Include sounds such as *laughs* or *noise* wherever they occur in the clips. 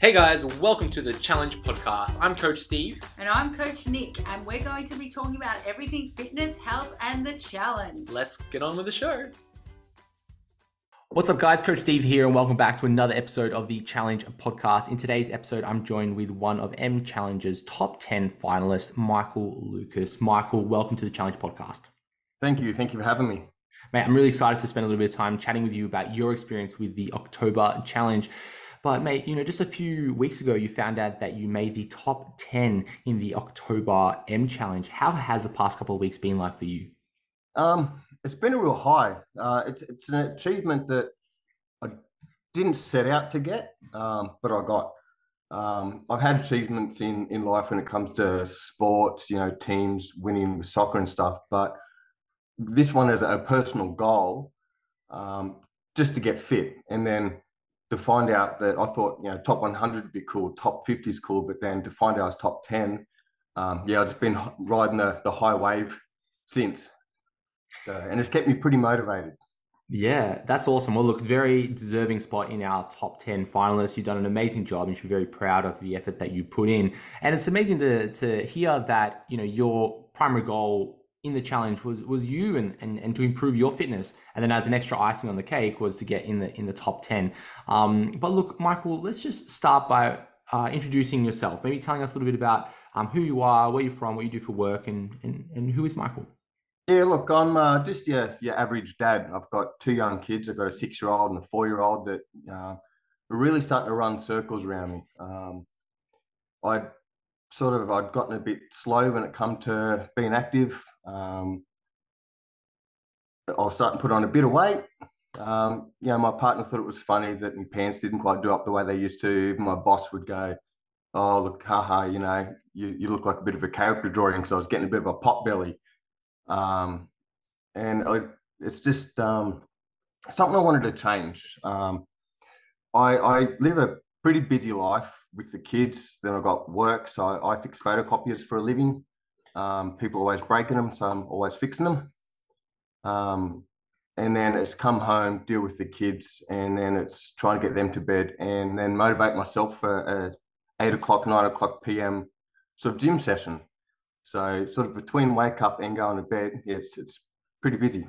Hey guys, welcome to the Challenge Podcast. I'm Coach Steve. And I'm Coach Nic, and we're going to be talking about everything fitness, health, and the challenge. Let's get on with the show. What's up, guys? Coach Steve here, and welcome back to another episode of the Challenge Podcast. In today's episode, I'm joined with one of M Challenge's top 10 finalists, Michael Lucas. Michael, welcome to the Challenge Podcast. Thank you. Thank you for having me. Mate, I'm really excited to spend a little bit of time chatting with you about your experience with the October Challenge. But mate, you know, just a few weeks ago, you found out that you made the top 10 in the October M Challenge. How has the past couple of weeks been like for you? Um, it's been a real high. Uh, it's it's an achievement that I didn't set out to get, um, but I got. Um, I've had achievements in in life when it comes to sports, you know, teams winning soccer and stuff. But this one is a personal goal, um, just to get fit, and then to find out that I thought, you know, top 100 would be cool, top 50 is cool, but then to find out I was top 10, um, yeah, I've just been riding the, the high wave since. So, and it's kept me pretty motivated. Yeah, that's awesome. Well, look, very deserving spot in our top 10 finalists. You've done an amazing job and you should be very proud of the effort that you put in. And it's amazing to, to hear that, you know, your primary goal in the challenge was was you and, and and to improve your fitness. And then as an extra icing on the cake was to get in the in the top 10 um, but look michael let's just start by uh, introducing yourself. Maybe telling us a little bit about um, who you are where you're from what you do for work and and, and who is michael? Yeah look i'm uh, just your, your average dad. I've got two young kids. I've got a six year old and a four year old that uh, are really starting to run circles around me. Um, i sort of I'd gotten a bit slow when it come to being active. Um, I was starting to put on a bit of weight. Um, you know, my partner thought it was funny that my pants didn't quite do up the way they used to. My boss would go, "Oh, look, haha, you know, you, you look like a bit of a character drawing." because I was getting a bit of a pot belly, um, and I, it's just um, something I wanted to change. Um, I, I live a pretty busy life with the kids. Then I've got work, so I, I fix photocopiers for a living. Um, people always breaking them, so I'm always fixing them. Um, and then it's come home, deal with the kids, and then it's trying to get them to bed, and then motivate myself for a eight o'clock, nine o'clock p.m. sort of gym session. So sort of between wake up and going to bed, it's it's pretty busy.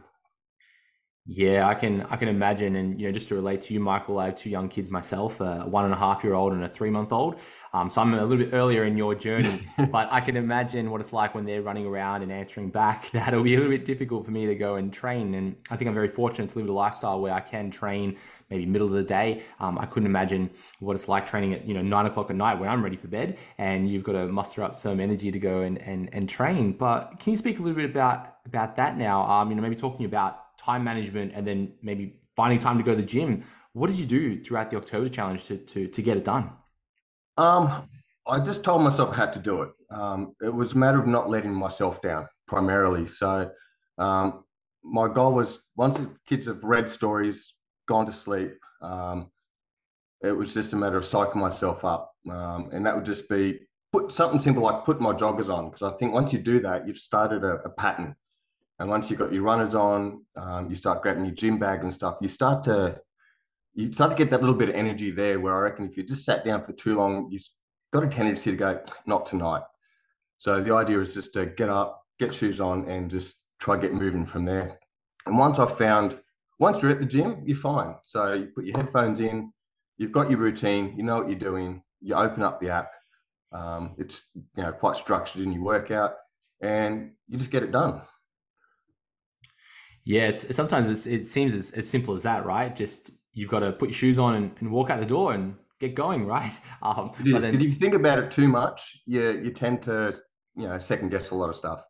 Yeah, I can I can imagine, and you know, just to relate to you, Michael, I have two young kids myself, a one and a half year old and a three month old. Um, so I'm a little bit earlier in your journey, *laughs* but I can imagine what it's like when they're running around and answering back. *laughs* That'll be a little bit difficult for me to go and train, and I think I'm very fortunate to live a lifestyle where I can train maybe middle of the day. Um, I couldn't imagine what it's like training at you know nine o'clock at night when I'm ready for bed, and you've got to muster up some energy to go and and, and train. But can you speak a little bit about about that now? Um, you know, maybe talking about time management, and then maybe finding time to go to the gym. What did you do throughout the October challenge to to to get it done? Um, I just told myself I had to do it. Um, it was a matter of not letting myself down primarily. So um, my goal was once the kids have read stories, gone to sleep, um, it was just a matter of psyching myself up. Um, and that would just be put something simple like put my joggers on. Because I think once you do that, you've started a, a pattern. And once you've got your runners on, um, you start grabbing your gym bag and stuff. You start to you start to get that little bit of energy there. Where I reckon if you just sat down for too long, you've got a tendency to go, not tonight. So the idea is just to get up, get shoes on, and just try get moving from there. And once I've found, once you're at the gym, you're fine. So you put your headphones in, you've got your routine, you know what you're doing. You open up the app. Um, it's you know quite structured in your workout, and you just get it done. Yeah, it's sometimes it's, it seems as, as simple as that, right? Just you've got to put your shoes on and, and walk out the door and get going, *laughs* right? Um, it is because if you think about it too much, you you tend to you know second guess a lot of stuff.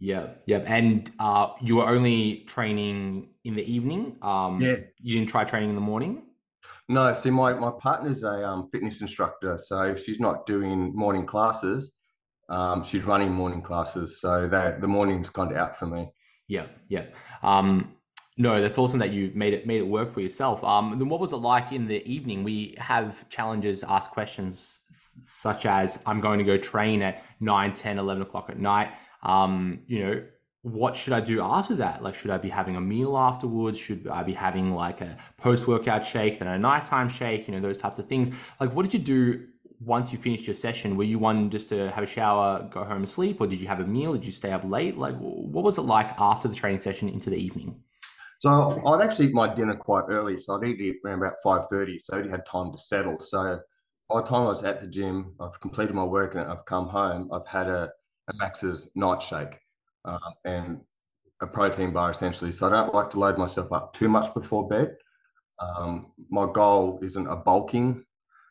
Yeah, yeah, and uh, you were only training in the evening. Um, yeah, you didn't try training in the morning. No, see, my my partner's a um, fitness instructor, so she's not doing morning classes. Um, she's running morning classes, so that the morning's kind of out for me. Yeah, yeah. Um, no, that's awesome that you've made it made it work for yourself. Um, then what was it like in the evening? We have challenges, ask questions such as, I'm going to go train at 9, 10, 11 o'clock at night. Um, you know, what should I do after that? Like, should I be having a meal afterwards? Should I be having like a post workout shake, then a nighttime shake? You know, those types of things. Like, what did you do once you finished your session? Were you one just to have a shower, go home and sleep, or did you have a meal? Did you stay up late? Like, what was it like after the training session into the evening? So I'd actually eat my dinner quite early. So I'd eat it around about five thirty. So I had time to settle. So by the time I was at the gym, I've completed my work and I've come home. I've had a, a Max's night shake um, and a protein bar essentially. So I don't like to load myself up too much before bed. Um, my goal isn't a bulking,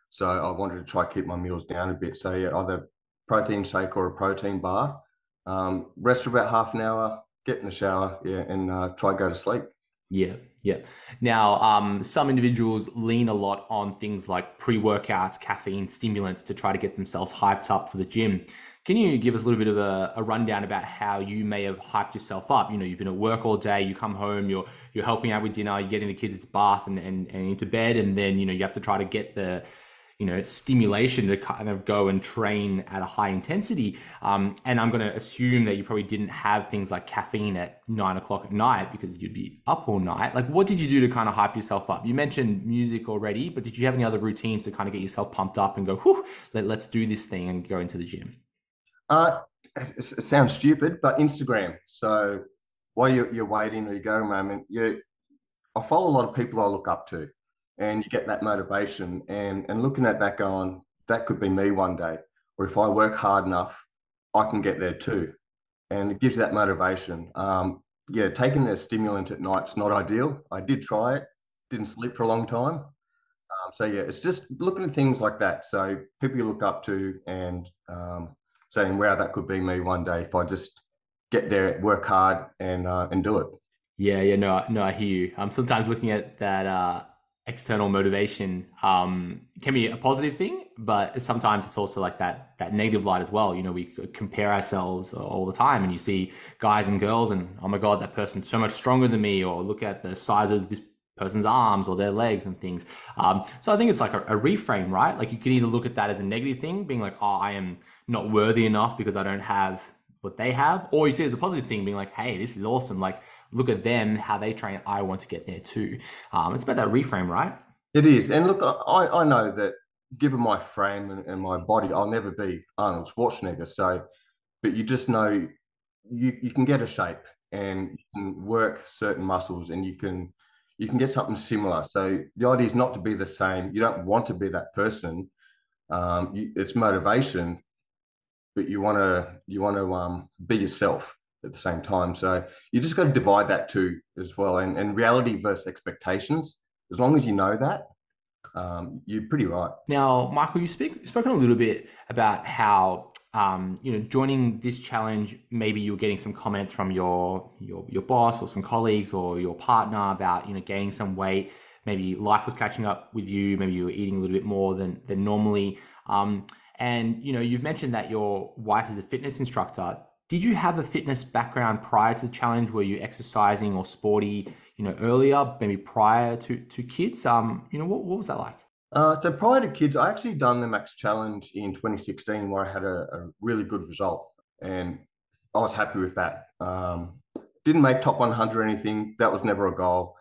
so I wanted to try keep my meals down a bit. So yeah, either protein shake or a protein bar. Um, rest for about half an hour, get in the shower, yeah, and uh, try go to sleep. Yeah, yeah. Now, um, some individuals lean a lot on things like pre-workouts, caffeine, stimulants to try to get themselves hyped up for the gym. Can you give us a little bit of a, a, rundown about how you may have hyped yourself up? You know, you've been at work all day, you come home, you're you're helping out with dinner, you're getting the kids into bath and, and, and into bed, and then you know you have to try to get the you know stimulation to kind of go and train at a high intensity. Um, and i'm going to assume that you probably didn't have things like caffeine at nine o'clock at night because you'd be up all night. Like what did you do to kind of hype yourself up? You mentioned music already but did you have any other routines to kind of get yourself pumped up and go whew let, let's do this thing and go into the gym? Uh, it sounds stupid but instagram. So while you're, you're waiting or you go a moment you i follow a lot of people i look up to and you get that motivation. And and looking at that going that could be me one day or if i work hard enough i can get there too. And it gives you that motivation. Um, yeah taking a stimulant at night's not ideal. I did try it didn't sleep for a long time. Um, so yeah it's just looking at things like that. So people you look up to and um, saying wow that could be me one day if i just get there work hard and uh, and do it. Yeah yeah no no i hear you. I'm sometimes looking at that uh external motivation um, can be a positive thing, but sometimes it's also like that that negative light as well. You know, we compare ourselves all the time, and you see guys and girls, and oh my god, that person's so much stronger than me, or look at the size of this person's arms or their legs and things. Um, so I think it's like a, a, reframe, right? Like you can either look at that as a negative thing, being like, oh, I am not worthy enough because I don't have what they have, or you see it as a positive thing, being like, hey, this is awesome. Like look at them, how they train. I want to get there too. Um, it's about that reframe, right? It is. And look, I, I know that given my frame and, and my body, I'll never be Arnold Schwarzenegger. So, but you just know you, you can get a shape and you can work certain muscles and you can you can get something similar. So the idea is not to be the same. You don't want to be that person. Um, you, it's motivation, but you want to you want to um, be yourself at the same time. So you just got to divide that too as well. And, and reality versus expectations, as long as you know that, um, you're pretty right. Now, Michael, you speak spoken a little bit about how um, you know joining this challenge. Maybe you were getting some comments from your your your boss or some colleagues or your partner about you know gaining some weight. Maybe life was catching up with you. Maybe you were eating a little bit more than than normally. Um, and you know you've mentioned that your wife is a fitness instructor did you have a fitness background prior to the challenge? Were you exercising or sporty, you know, earlier, maybe prior to to kids? Um, you know, what, what was that like? Uh, so prior to kids, I actually done the Max Challenge in 2016, where I had a, a really good result, and I was happy with that. Um, didn't make top 100 or anything. That was never a goal,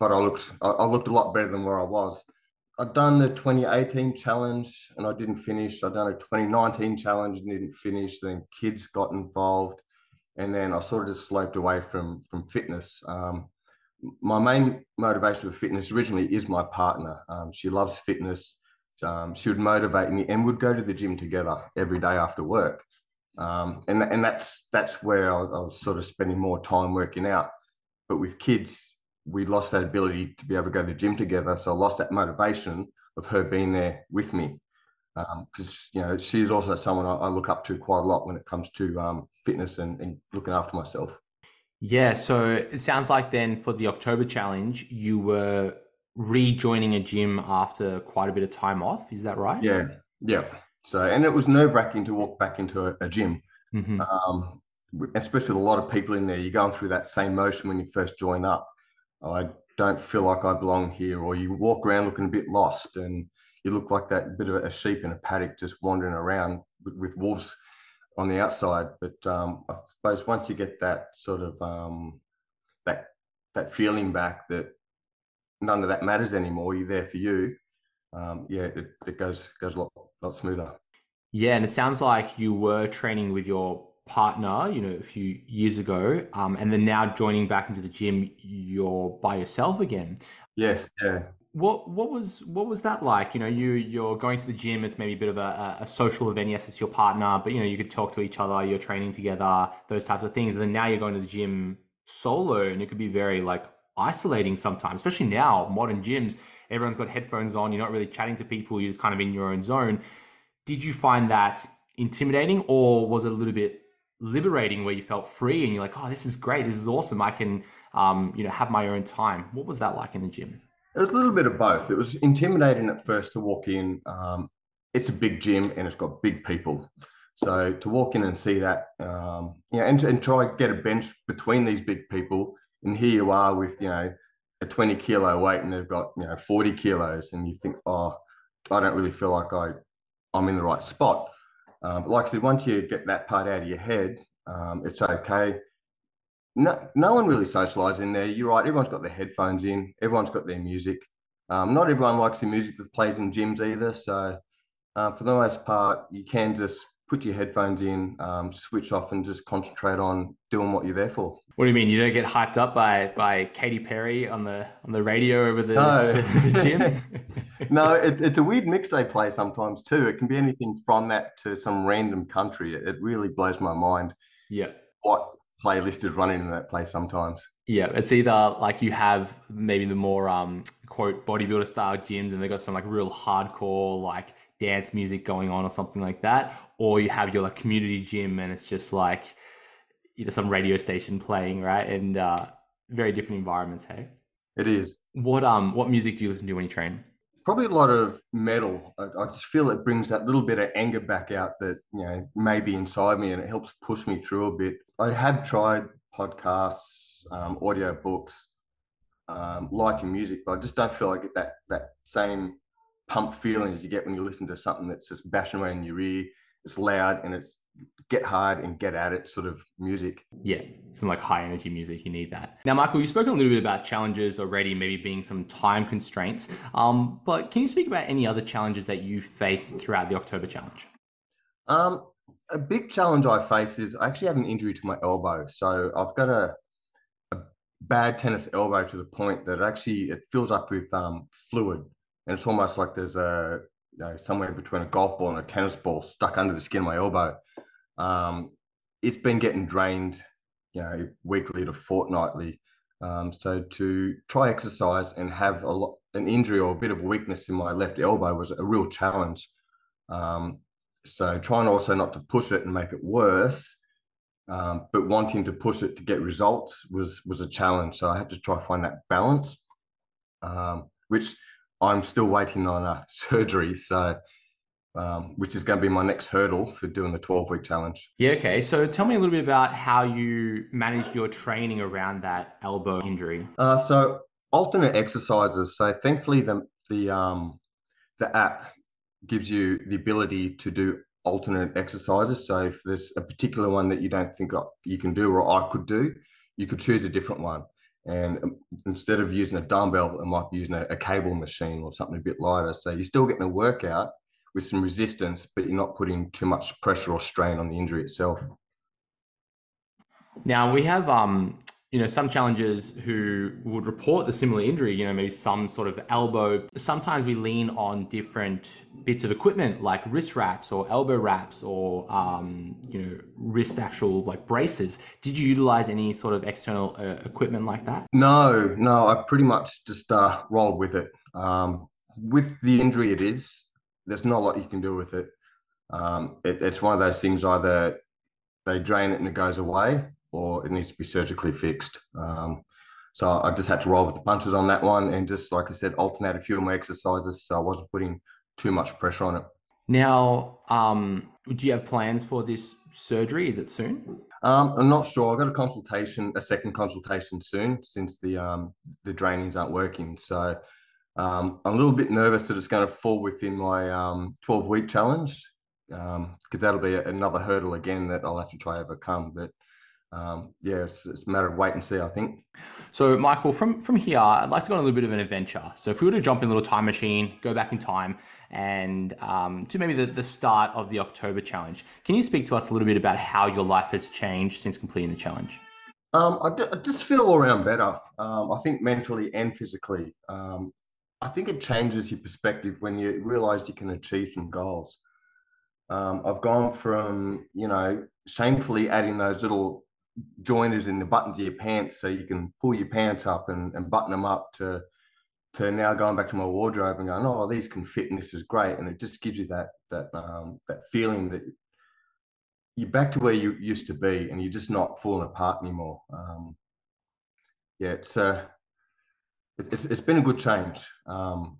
but I looked I, I looked a lot better than where I was. I'd done the 2018 challenge and I didn't finish. I'd done a 2019 challenge and didn't finish. Then kids got involved, and then I sort of just sloped away from from fitness. Um, my main motivation for fitness originally is my partner. Um, she loves fitness. Um, she would motivate me and would go to the gym together every day after work. Um, and and that's that's where I, I was sort of spending more time working out. But with kids, we lost that ability to be able to go to the gym together. So I lost that motivation of her being there with me. Because, um, you know, she's also someone I, I, look up to quite a lot when it comes to um, fitness and, and looking after myself. Yeah. So it sounds like then for the October challenge, you were rejoining a gym after quite a bit of time off. Is that right? Yeah. Yeah. So, and it was nerve wracking to walk back into a, a gym. Mm-hmm. Um, especially with a lot of people in there, you're going through that same motion when you first join up. I don't feel like I belong here, or you walk around looking a bit lost and you look like that bit of a sheep in a paddock just wandering around with, with wolves on the outside. But um, I suppose once you get that sort of um, that that feeling back that none of that matters anymore, you're there for you. Um, yeah, it, it goes goes a lot lot smoother. Yeah, and it sounds like you were training with your partner, you know, a few years ago, um, and then now joining back into the gym, you're by yourself again. Yes, yeah. What what was what was that like? You know, you you're going to the gym. It's maybe a bit of a, a social event. Yes, it's your partner, but you know, you could talk to each other. You're training together, those types of things. And then now you're going to the gym solo, and it could be very like isolating sometimes. Especially now, modern gyms, everyone's got headphones on. You're not really chatting to people. You're just kind of in your own zone. Did you find that intimidating, or was it a little bit liberating where you felt free and you're like, oh, this is great. This is awesome. I can, um, you know, have my own time. What was that like in the gym? It was a little bit of both. It was intimidating at first to walk in. Um, it's a big gym and it's got big people. So to walk in and see that, um, yeah, and, and try get a bench between these big people, and here you are with you know a 20 kilo weight, and they've got you know 40 kilos, and you think, oh, I don't really feel like I I'm in the right spot. Um, like I said, once you get that part out of your head, um, it's okay no, no one really socializes in there. You're right. Everyone's got their headphones in. Everyone's got their music. Um, not everyone likes the music that plays in gyms either. So, uh, for the most part, you can just put your headphones in, um, switch off, and just concentrate on doing what you're there for. What do you mean? You don't get hyped up by by Katy Perry on the on the radio over the, no. *laughs* the gym? *laughs* no, it, it's a weird mix they play sometimes too. It can be anything from that to some random country. It, it really blows my mind. Yeah. What playlist is running in that place sometimes. Yeah, it's either like you have maybe the more um quote bodybuilder style gyms and they got some like real hardcore like dance music going on or something like that, or you have your like community gym and it's just like you know some radio station playing, right? And uh very different environments, hey? It is. What um what music do you listen to when you train? probably a lot of metal. I, I, just feel it brings that little bit of anger back out that you know maybe inside me, and it helps push me through a bit. I have tried podcasts, um, audio books, um, lighting music, but I just don't feel like that that same pump feeling as you get when you listen to something that's just bashing away in your ear. It's loud and it's get hard and get at it sort of music. Yeah, some like high energy music. You need that. Now, Michael, you've spoken a little bit about challenges already, maybe being some time constraints. Um, but can you speak about any other challenges that you faced throughout the October challenge? Um, a big challenge I face is I actually have an injury to my elbow. So I've got a, a bad tennis elbow to the point that actually it fills up with um, fluid. And it's almost like there's a you know, somewhere between a golf ball and a tennis ball stuck under the skin of my elbow. Um, it's been getting drained, you know, weekly to fortnightly. Um, so to try exercise and have a lot, an injury or a bit of weakness in my left elbow was a real challenge. Um, so trying also not to push it and make it worse, um, but wanting to push it to get results was was a challenge. So I had to try find that balance, um, which I'm still waiting on a *laughs* surgery. So um, which is going to be my next hurdle for doing the 12 week challenge. Yeah, okay. So tell me a little bit about how you manage your training around that elbow injury. Uh, so alternate exercises. So thankfully, the the um, the app gives you the ability to do alternate exercises. So if there's a particular one that you don't think you can do or I could do, you could choose a different one. And um, instead of using a dumbbell, it might be using a, a cable machine or something a bit lighter. So you're still getting a workout with some resistance, but you're not putting too much pressure or strain on the injury itself. Now we have um, you know, some challengers who would report the similar injury, you know, maybe some sort of elbow. Sometimes we lean on different bits of equipment like wrist wraps or elbow wraps or, um, you know, wrist actual like braces. Did you utilize any sort of external uh, equipment like that? No, no, I pretty much just uh, rolled with it. Um, with the injury it is, there's not a lot you can do with it. Um, it. It's one of those things either they drain it and it goes away, or it needs to be surgically fixed. Um, so I just had to roll with the punches on that one, and just like I said, alternate a few of my exercises, so I wasn't putting too much pressure on it. Now, um, do you have plans for this surgery? Is it soon? Um, I'm not sure. I've got a consultation, a second consultation soon, since the um, the drainings aren't working. So um, I'm a little bit nervous that it's going to fall within my um, 12 week challenge because um, that'll be another hurdle again that I'll have to try to overcome. But um, yeah, it's, it's, a matter of wait and see, I think. So, Michael, from from here, I'd like to go on a little bit of an adventure. So, if we were to jump in a little time machine, go back in time, and um, to maybe the, the start of the October challenge, can you speak to us a little bit about how your life has changed since completing the challenge? Um, I, d- I just feel all around better. Um, I think mentally and physically. Um, I think it changes your perspective when you realize you can achieve some goals. Um, I've gone from, you know, shamefully adding those little joiners in the buttons of your pants so you can pull your pants up and, and button them up to to now going back to my wardrobe and going, oh, these can fit and this is great. And it just gives you that that um, that feeling that you're back to where you used to be and you're just not falling apart anymore. Um, yeah, it's uh, it's it's been a good change. Um,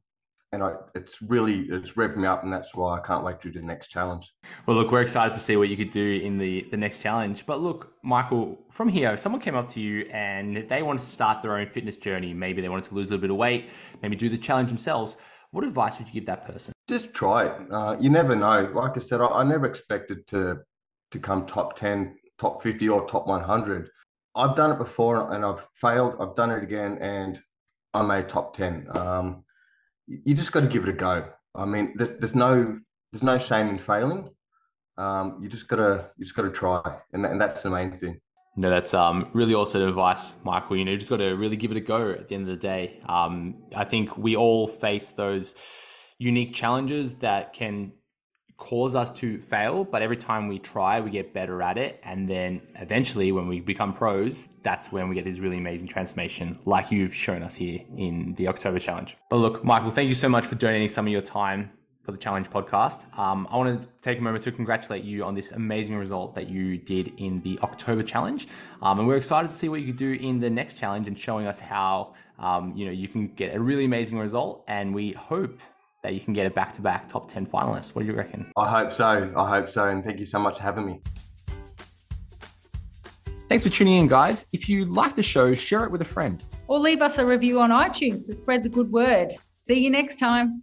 and I, it's really it's revved me up, and that's why I can't wait to do the next challenge. Well, look, we're excited to see what you could do in the the next challenge. But look, Michael, from here, if someone came up to you and they wanted to start their own fitness journey, maybe they wanted to lose a little bit of weight, maybe do the challenge themselves. What advice would you give that person? Just try it. Uh, you never know. Like I said, I, I never expected to to come top ten, top fifty, or top one hundred. I've done it before and I've failed. I've done it again, and I made top ten. Um, you just got to give it a go. I mean, there's, there's no there's no shame in failing. Um, you just gotta you just gotta try, and, and that's the main thing. No, that's um, really awesome advice, Michael. You know, you just got to really give it a go at the end of the day. Um, I think we all face those unique challenges that can cause us to fail, but every time we try, we get better at it. And then eventually, when we become pros, that's when we get this really amazing transformation, like you've shown us here in the October challenge. But look, Michael, thank you so much for donating some of your time for the challenge podcast. Um, I want to take a moment to congratulate you on this amazing result that you did in the October challenge, um, and we're excited to see what you can do in the next challenge and showing us how um, you know you can get a really amazing result. And we hope that you can get a back-to-back top 10 finalist. What do you reckon? I hope so. I hope so. And thank you so much for having me. Thanks for tuning in, guys. If you like the show, share it with a friend. Or leave us a review on iTunes to spread the good word. See you next time.